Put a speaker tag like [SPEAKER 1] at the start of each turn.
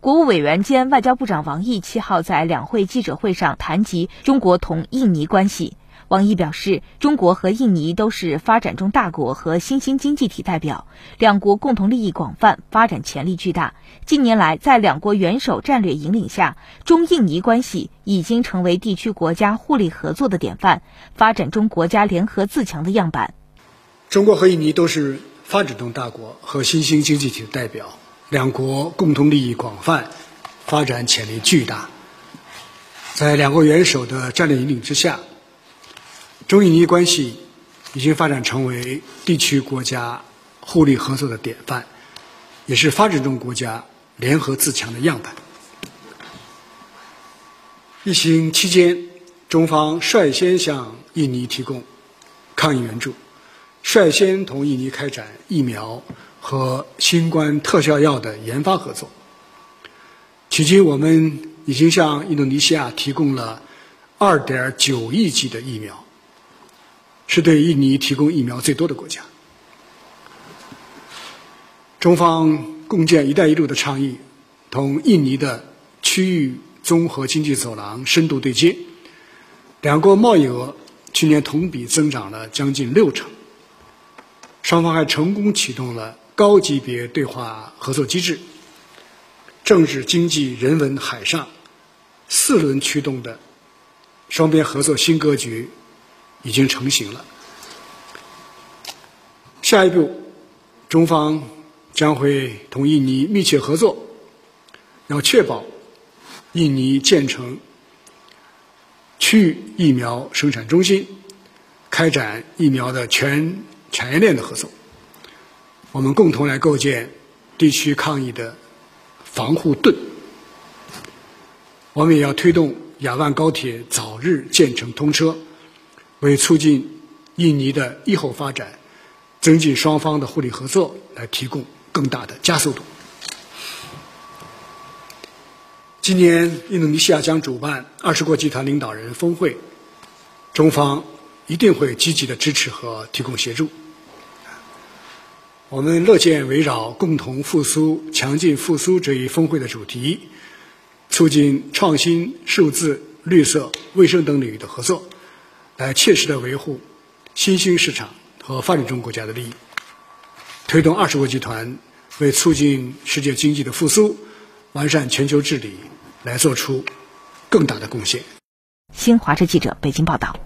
[SPEAKER 1] 国务委员兼外交部长王毅七号在两会记者会上谈及中国同印尼关系。王毅表示，中国和印尼都是发展中大国和新兴经济体代表，两国共同利益广泛，发展潜力巨大。近年来，在两国元首战略引领下，中印尼关系已经成为地区国家互利合作的典范，发展中国家联合自强的样板。
[SPEAKER 2] 中国和印尼都是发展中大国和新兴经济体的代表，两国共同利益广泛，发展潜力巨大。在两国元首的战略引领之下。中印尼关系已经发展成为地区国家互利合作的典范，也是发展中国家联合自强的样板。疫情期间，中方率先向印尼提供抗疫援助，率先同印尼开展疫苗和新冠特效药的研发合作。迄今，我们已经向印度尼西亚提供了2.9亿剂的疫苗。是对印尼提供疫苗最多的国家。中方共建“一带一路”的倡议，同印尼的区域综合经济走廊深度对接，两国贸易额去年同比增长了将近六成。双方还成功启动了高级别对话合作机制，政治、经济、人文、海上四轮驱动的双边合作新格局。已经成型了。下一步，中方将会同印尼密切合作，要确保印尼建成区域疫苗生产中心，开展疫苗的全产业链的合作。我们共同来构建地区抗疫的防护盾。我们也要推动雅万高铁早日建成通车。为促进印尼的疫后发展，增进双方的互利合作，来提供更大的加速度。今年，印度尼西亚将主办二十国集团领导人峰会，中方一定会积极的支持和提供协助。我们乐见围绕“共同复苏、强劲复苏”这一峰会的主题，促进创新、数字、绿色、卫生等领域的合作。来切实的维护新兴市场和发展中国家的利益，推动二十国集团为促进世界经济的复苏、完善全球治理来做出更大的贡献。
[SPEAKER 1] 新华社记者北京报道。